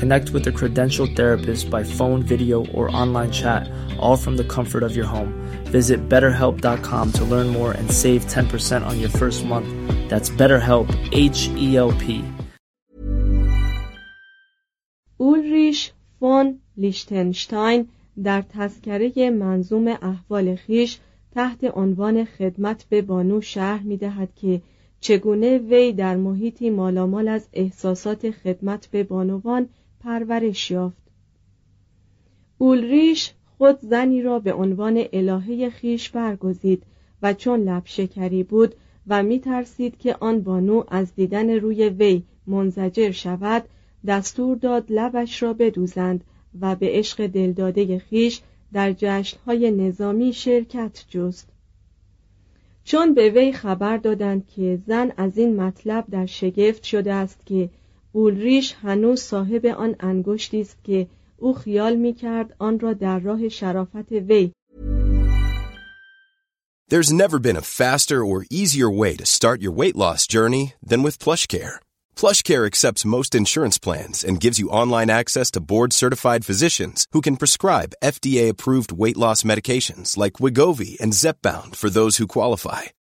Connect with a credentialed therapist by phone, video, or online chat, all from the comfort of your home. Visit betterhelp.com to learn more and save 10% on your first month. That's BetterHelp, H E L P. اولریش فون لیشتنشتاین در تذکره منظوم احوال خیش تحت عنوان خدمت به بانو شرح می دهد که چگونه وی در محیطی مالامال از احساسات خدمت به بانوان پرورش یافت. اولریش خود زنی را به عنوان الهه خیش برگزید و چون لب شکری بود و می ترسید که آن بانو از دیدن روی وی منزجر شود دستور داد لبش را بدوزند و به عشق دلداده خیش در جشنهای نظامی شرکت جست. چون به وی خبر دادند که زن از این مطلب در شگفت شده است که اولریش هنوز صاحب آن انگشتی است که او خیال می کرد آن را در راه شرافت وی There's never been a faster or easier way to start your weight loss journey than with PlushCare. PlushCare accepts most insurance plans and gives you online access to board-certified physicians who can prescribe FDA-approved weight loss medications like Wigovi and Zepbound for those who qualify.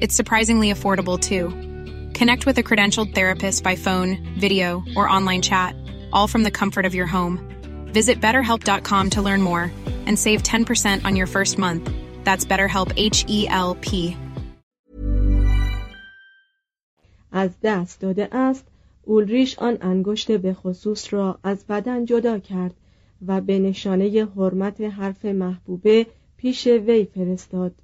It's surprisingly affordable too. Connect with a credentialed therapist by phone, video, or online chat, all from the comfort of your home. Visit betterhelp.com to learn more and save 10% on your first month. That's BetterHelp H E L P. از دست داده است اولریش آن انگشت به خصوص را از بدن جدا کرد و به نشانه حرمت حرف محبوبه پیش وی فرستاد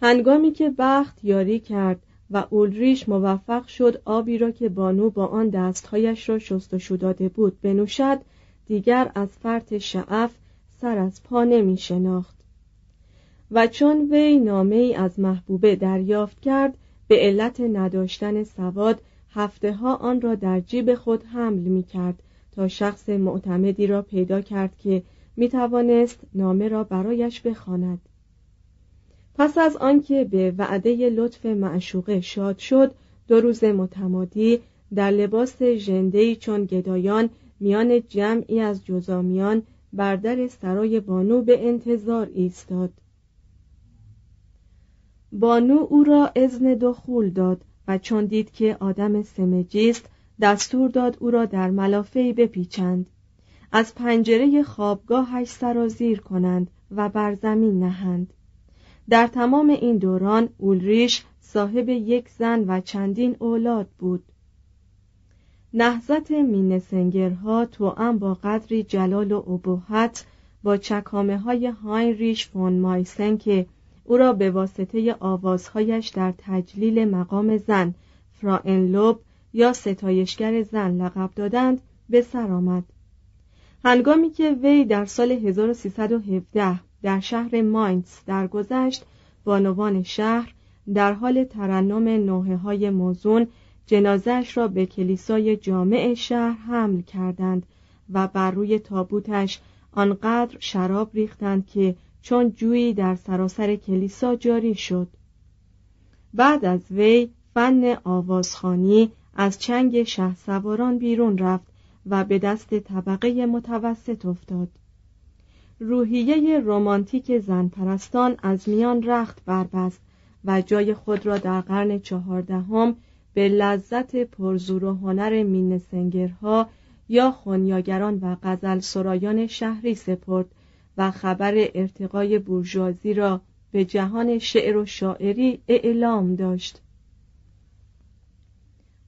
هنگامی که بخت یاری کرد و اولریش موفق شد آبی را که بانو با آن دستهایش را شستشو داده بود بنوشد دیگر از فرط شعف سر از پا نمی شناخت و چون وی نامه ای از محبوبه دریافت کرد به علت نداشتن سواد هفته ها آن را در جیب خود حمل می کرد تا شخص معتمدی را پیدا کرد که می توانست نامه را برایش بخواند. پس از آنکه به وعده لطف معشوقه شاد شد دو روز متمادی در لباس ژنده‌ای چون گدایان میان جمعی از جزامیان بر در سرای بانو به انتظار ایستاد. بانو او را اذن دخول داد و چون دید که آدم سمجیست دستور داد او را در ملافهی بپیچند. از پنجره خوابگاهش سرازیر کنند و بر زمین نهند. در تمام این دوران اولریش صاحب یک زن و چندین اولاد بود. نهزت مینسنگرها توأم با قدری جلال و ابهت با چکامه های هاینریش فون مایسن که او را به واسطه آوازهایش در تجلیل مقام زن فراانلوب یا ستایشگر زن لقب دادند به سر آمد. هنگامی که وی در سال 1317 در شهر ماینز درگذشت بانوان شهر در حال ترنم نوحه های موزون جنازش را به کلیسای جامع شهر حمل کردند و بر روی تابوتش آنقدر شراب ریختند که چون جویی در سراسر کلیسا جاری شد. بعد از وی فن آوازخانی از چنگ شه سواران بیرون رفت و به دست طبقه متوسط افتاد. روحیه رمانتیک زن پرستان از میان رخت بربست و جای خود را در قرن چهاردهم به لذت پرزور و هنر مینسنگرها یا خونیاگران و غزل سرایان شهری سپرد و خبر ارتقای بورژوازی را به جهان شعر و شاعری اعلام داشت.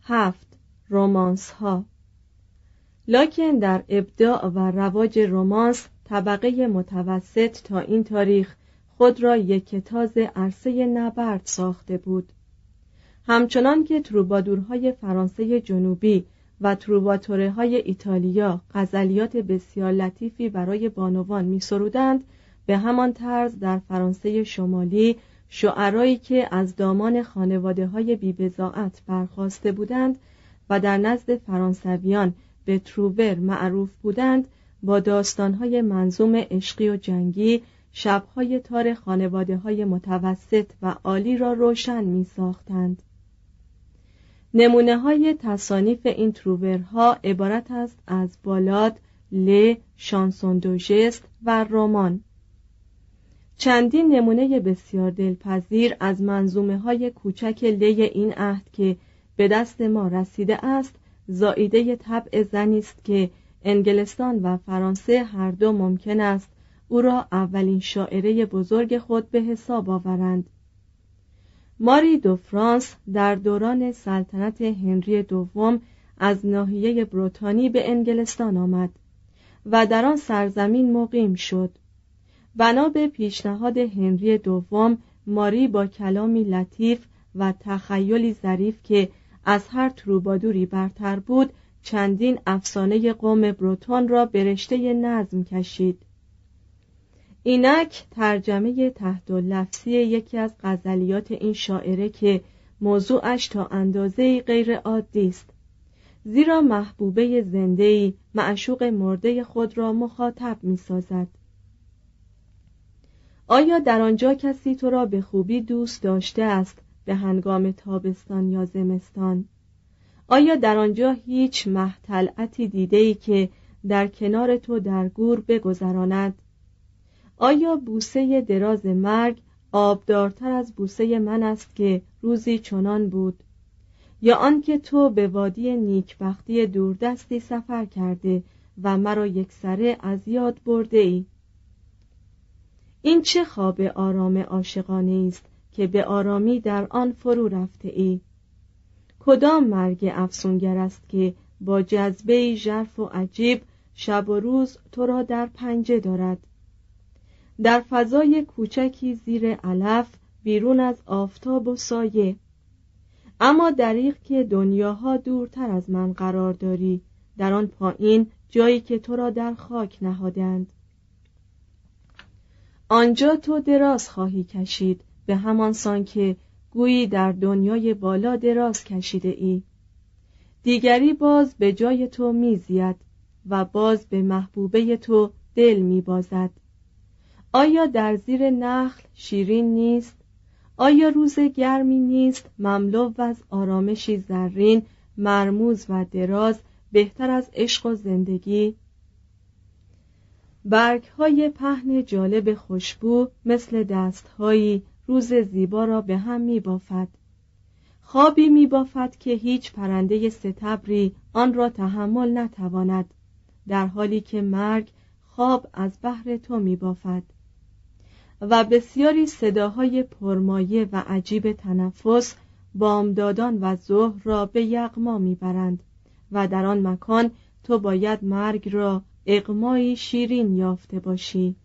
هفت. رومانس ها لکن در ابداع و رواج رومانس طبقه متوسط تا این تاریخ خود را یک تاز عرصه نبرد ساخته بود. همچنان که تروبادورهای فرانسه جنوبی و تروباتوره های ایتالیا غزلیات بسیار لطیفی برای بانوان می سرودند به همان طرز در فرانسه شمالی شعرایی که از دامان خانواده های بیبزاعت برخواسته بودند و در نزد فرانسویان به تروبر معروف بودند با داستانهای منظوم عشقی و جنگی شبهای تار خانواده های متوسط و عالی را روشن می ساختند. نمونه های تصانیف این تروورها عبارت است از بالاد، ل، شانسون دوژست و رمان. چندین نمونه بسیار دلپذیر از منظومه های کوچک لی این عهد که به دست ما رسیده است زائیده طبع زنی است که انگلستان و فرانسه هر دو ممکن است او را اولین شاعره بزرگ خود به حساب آورند. ماری دو فرانس در دوران سلطنت هنری دوم از ناحیه بروتانی به انگلستان آمد و در آن سرزمین مقیم شد. بنا به پیشنهاد هنری دوم ماری با کلامی لطیف و تخیلی ظریف که از هر تروبادوری برتر بود چندین افسانه قوم بروتون را به رشته نظم کشید. اینک ترجمه تحت لفظی یکی از غزلیات این شاعره که موضوعش تا اندازه غیر عادی است. زیرا محبوبه زندهی معشوق مرده خود را مخاطب می سازد آیا در آنجا کسی تو را به خوبی دوست داشته است؟ به هنگام تابستان یا زمستان. آیا در آنجا هیچ محتلعتی دیده ای که در کنار تو در گور بگذراند؟ آیا بوسه دراز مرگ آبدارتر از بوسه من است که روزی چنان بود؟ یا آنکه تو به وادی نیکبختی دوردستی سفر کرده و مرا یک سره از یاد برده ای این چه خواب آرام عاشقانه است که به آرامی در آن فرو رفته ای؟ کدام مرگ افسونگر است که با جذبه ژرف و عجیب شب و روز تو را در پنجه دارد؟ در فضای کوچکی زیر علف بیرون از آفتاب و سایه. اما دریغ که دنیاها دورتر از من قرار داری در آن پایین جایی که تو را در خاک نهادند آنجا تو دراز خواهی کشید به همان سان که گویی در دنیای بالا دراز کشیده ای. دیگری باز به جای تو میزید و باز به محبوبه تو دل میبازد. آیا در زیر نخل شیرین نیست؟ آیا روز گرمی نیست؟ مملو از آرامشی زرین مرموز و دراز بهتر از عشق و زندگی. برگ های پهن جالب خوشبو مثل دستهایی روز زیبا را به هم می بافد خوابی می بافد که هیچ پرنده ستبری آن را تحمل نتواند در حالی که مرگ خواب از بحر تو می بافد و بسیاری صداهای پرمایه و عجیب تنفس بامدادان و ظهر را به یغما می‌برند و در آن مکان تو باید مرگ را اقمایی شیرین یافته باشی.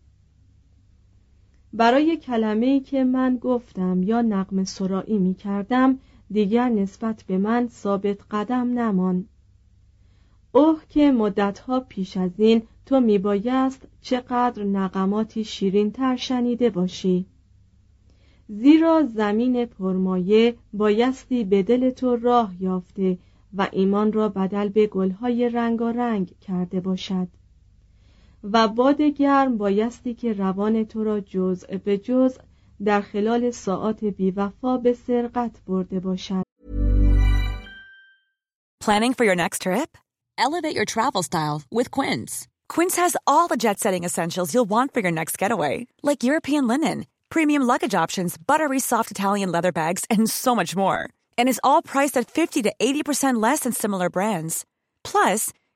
برای کلمه ای که من گفتم یا نقم سرایی می کردم دیگر نسبت به من ثابت قدم نمان اوه که مدتها پیش از این تو میبایست چقدر نقماتی شیرین تر شنیده باشی. زیرا زمین پرمایه بایستی به دل تو راه یافته و ایمان را بدل به گلهای رنگارنگ کرده باشد. و باد گرم بایستی که روان تو را جزء به جزء در خلال ساعات بیوفا به سرقت برده باشد Planning for your next trip? Elevate your travel style with Quince. Quince has all the jet-setting essentials you'll want for your next getaway, like European linen, premium luggage options, buttery soft Italian leather bags, and so much more. And is all priced at 50 to 80% less than similar brands. Plus,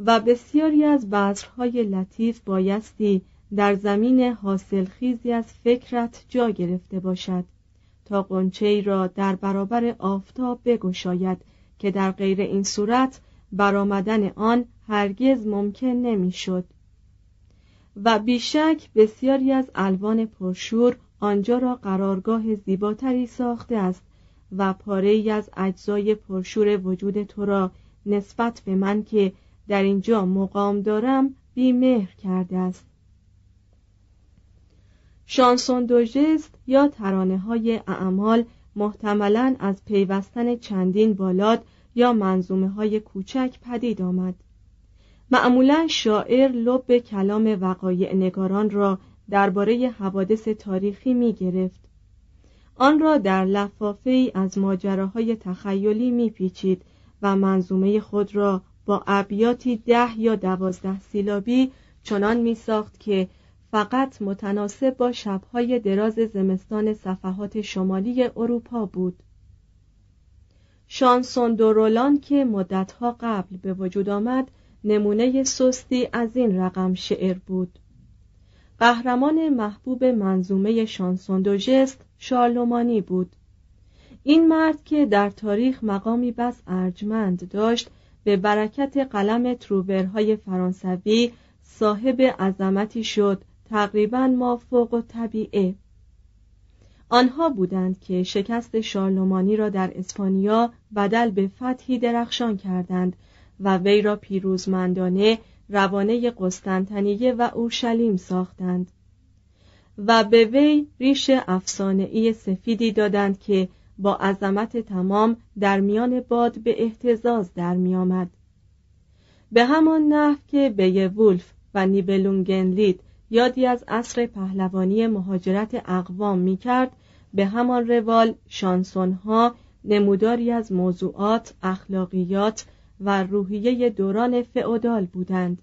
و بسیاری از بذرهای لطیف بایستی در زمین حاصلخیزی از فکرت جا گرفته باشد تا قنچه را در برابر آفتاب بگشاید که در غیر این صورت برآمدن آن هرگز ممکن نمی‌شد. و بیشک بسیاری از الوان پرشور آنجا را قرارگاه زیباتری ساخته است و پاره ای از اجزای پرشور وجود تو را نسبت به من که در اینجا مقام دارم بیمهر کرده است. شانسون دوژست یا ترانه های اعمال محتملا از پیوستن چندین بالاد یا منظومه های کوچک پدید آمد. معمولا شاعر لب کلام وقایع نگاران را درباره حوادث تاریخی می گرفت آن را در لفافه ای از ماجراهای تخیلی می پیچید و منظومه خود را با ابیاتی ده یا دوازده سیلابی چنان می ساخت که فقط متناسب با شبهای دراز زمستان صفحات شمالی اروپا بود. شانسون دورولان که مدتها قبل به وجود آمد نمونه سستی از این رقم شعر بود. قهرمان محبوب منظومه شانسون دو جست شارلومانی بود. این مرد که در تاریخ مقامی بس ارجمند داشت به برکت قلم تروبرهای فرانسوی صاحب عظمتی شد تقریبا مافوق و طبیعه آنها بودند که شکست شارلومانی را در اسپانیا بدل به فتحی درخشان کردند و وی را پیروزمندانه روانه قسطنطنیه و اورشلیم ساختند و به وی ریش افسانهای سفیدی دادند که با عظمت تمام در میان باد به احتزاز در میآمد. به همان نحو که به وولف و نیبلونگنلید یادی از عصر پهلوانی مهاجرت اقوام می کرد به همان روال شانسونها نموداری از موضوعات، اخلاقیات و روحیه دوران فئودال بودند.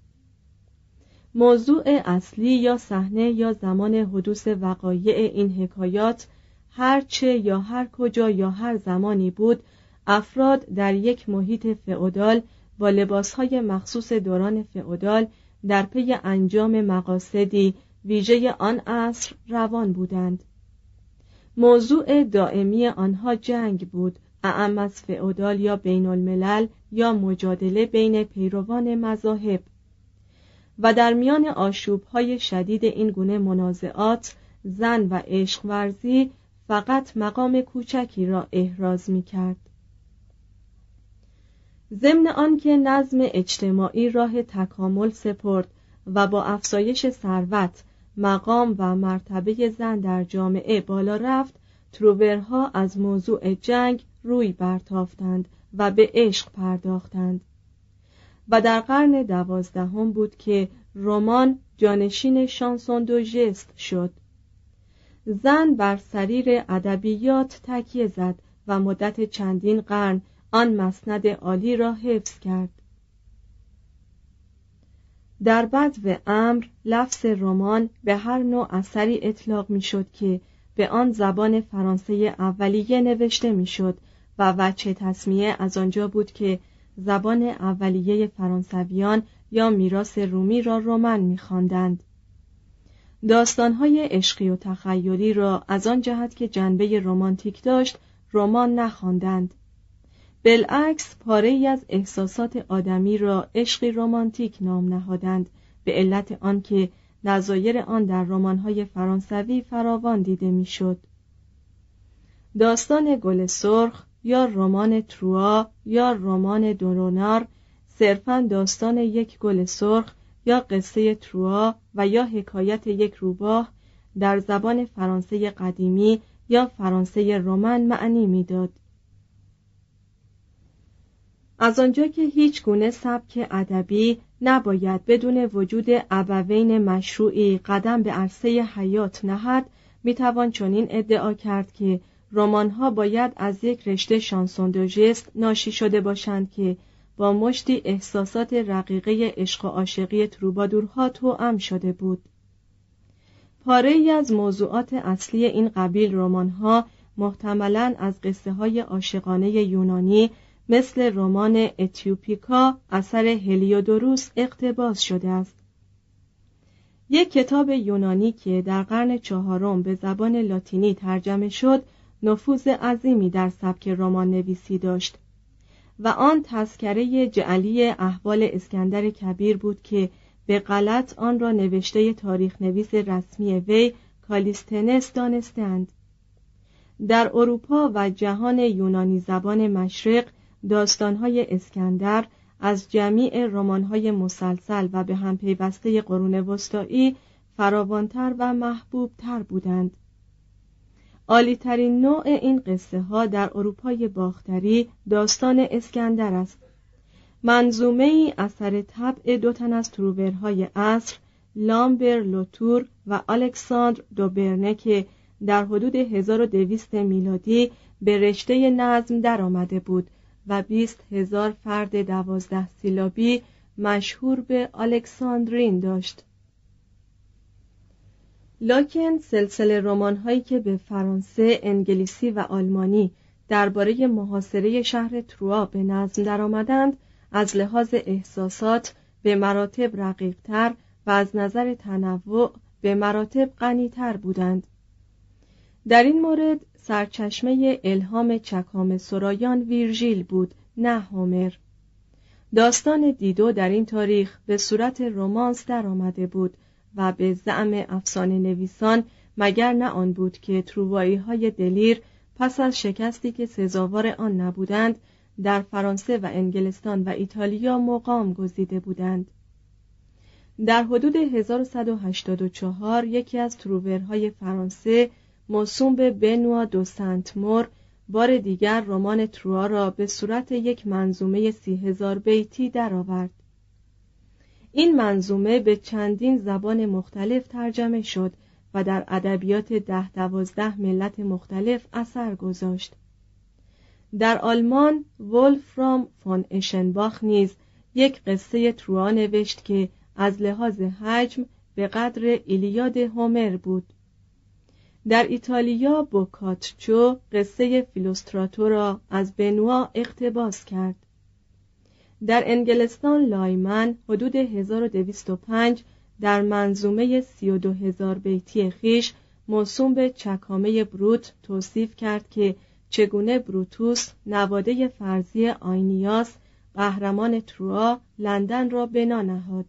موضوع اصلی یا صحنه یا زمان حدوث وقایع این حکایات هر چه یا هر کجا یا هر زمانی بود افراد در یک محیط فئودال با لباسهای مخصوص دوران فئودال در پی انجام مقاصدی ویژه آن عصر روان بودند. موضوع دائمی آنها جنگ بود اعم از فئودال یا بین الملل یا مجادله بین پیروان مذاهب. و در میان آشوبهای شدید این گونه منازعات زن و عشق ورزی فقط مقام کوچکی را احراز می کرد ضمن آنکه نظم اجتماعی راه تکامل سپرد و با افزایش ثروت مقام و مرتبه زن در جامعه بالا رفت تروورها از موضوع جنگ روی برتافتند و به عشق پرداختند. و در قرن دوازدهم بود که رمان جانشین شانسون دو ژست شد. زن بر سریر ادبیات تکیه زد و مدت چندین قرن آن مسند عالی را حفظ کرد. در بدو امر لفظ رمان به هر نوع اثری اطلاق می‌شد که به آن زبان فرانسه اولیه نوشته می‌شد و وچه تصمیه از آنجا بود که زبان اولیه فرانسویان یا میراث رومی را رومن میخواندند. داستانهای عشقی و تخیلی را از آن جهت که جنبه رمانتیک داشت رمان نخواندند بالعکس پاره ای از احساسات آدمی را عشقی رمانتیک نام نهادند به علت آنکه نظایر آن در رمان‌های فرانسوی فراوان دیده می‌شد. داستان گل سرخ یا رمان تروا یا رمان دورونار صرفا داستان یک گل سرخ یا قصه تروا و یا حکایت یک روباه در زبان فرانسه قدیمی یا فرانسه رومن معنی می‌داد. از آنجا که هیچ گونه سبک ادبی نباید بدون وجود ابوین مشروعی قدم به عرصه حیات نهد می‌توان چنین ادعا کرد که رمان‌ها باید از یک رشته شانسون ناشی شده باشند که با مشتی احساسات رقیقه عشق و عاشقی تروبادورها توأم شده بود. پاره ای از موضوعات اصلی این قبیل رمان‌ها محتملا از قصه های عاشقانه یونانی مثل رمان اتیوپیکا اثر هلیودوروس اقتباس شده است. یک کتاب یونانی که در قرن چهارم به زبان لاتینی ترجمه شد نفوذ عظیمی در سبک رمان نویسی داشت. و آن تذکره جعلی احوال اسکندر کبیر بود که به غلط آن را نوشته تاریخ نویس رسمی وی کالیستنس دانستند. در اروپا و جهان یونانی زبان مشرق داستانهای اسکندر از جمیع رمانهای مسلسل و به هم پیوسته قرون وسطایی فراوانتر و محبوبتر بودند. عالیترین نوع این قصه ها در اروپای باختری داستان اسکندر است. منظومه ای اثر طبع دو تن از تروورهای عصر لامبر لوتور و الکساندر دوبرنه که در حدود 1200 میلادی به رشته نظم درآمده بود و بیست هزار فرد دوازده سیلابی مشهور به الکساندرین داشت. لاکن سلسله رمان هایی که به فرانسه، انگلیسی و آلمانی درباره محاصره شهر تروا به نظم درآمدند از لحاظ احساسات به مراتب رقیقتر و از نظر تنوع به مراتب غنیتر بودند. در این مورد سرچشمه الهام چکام سرایان ویرژیل بود نه هومر. داستان دیدو در این تاریخ به صورت رومانس درآمده بود و به زعم افسانه نویسان مگر نه آن بود که تروایی های دلیر پس از شکستی که سزاوار آن نبودند در فرانسه و انگلستان و ایتالیا مقام گزیده بودند در حدود 1184 یکی از تروورهای فرانسه موسوم به بنوا دو سنت مور بار دیگر رمان تروا را به صورت یک منظومه سی هزار بیتی درآورد. این منظومه به چندین زبان مختلف ترجمه شد و در ادبیات ده دوازده ملت مختلف اثر گذاشت. در آلمان ولفرام فون اشنباخ نیز یک قصه تروا نوشت که از لحاظ حجم به قدر ایلیاد هومر بود. در ایتالیا بوکاتچو قصه فیلوستراتو را از بنوا اقتباس کرد در انگلستان لایمن حدود 1205 در منظومه 32 هزار بیتی خیش موسوم به چکامه بروت توصیف کرد که چگونه بروتوس نواده فرضی آینیاس قهرمان تروا لندن را بنا نهاد.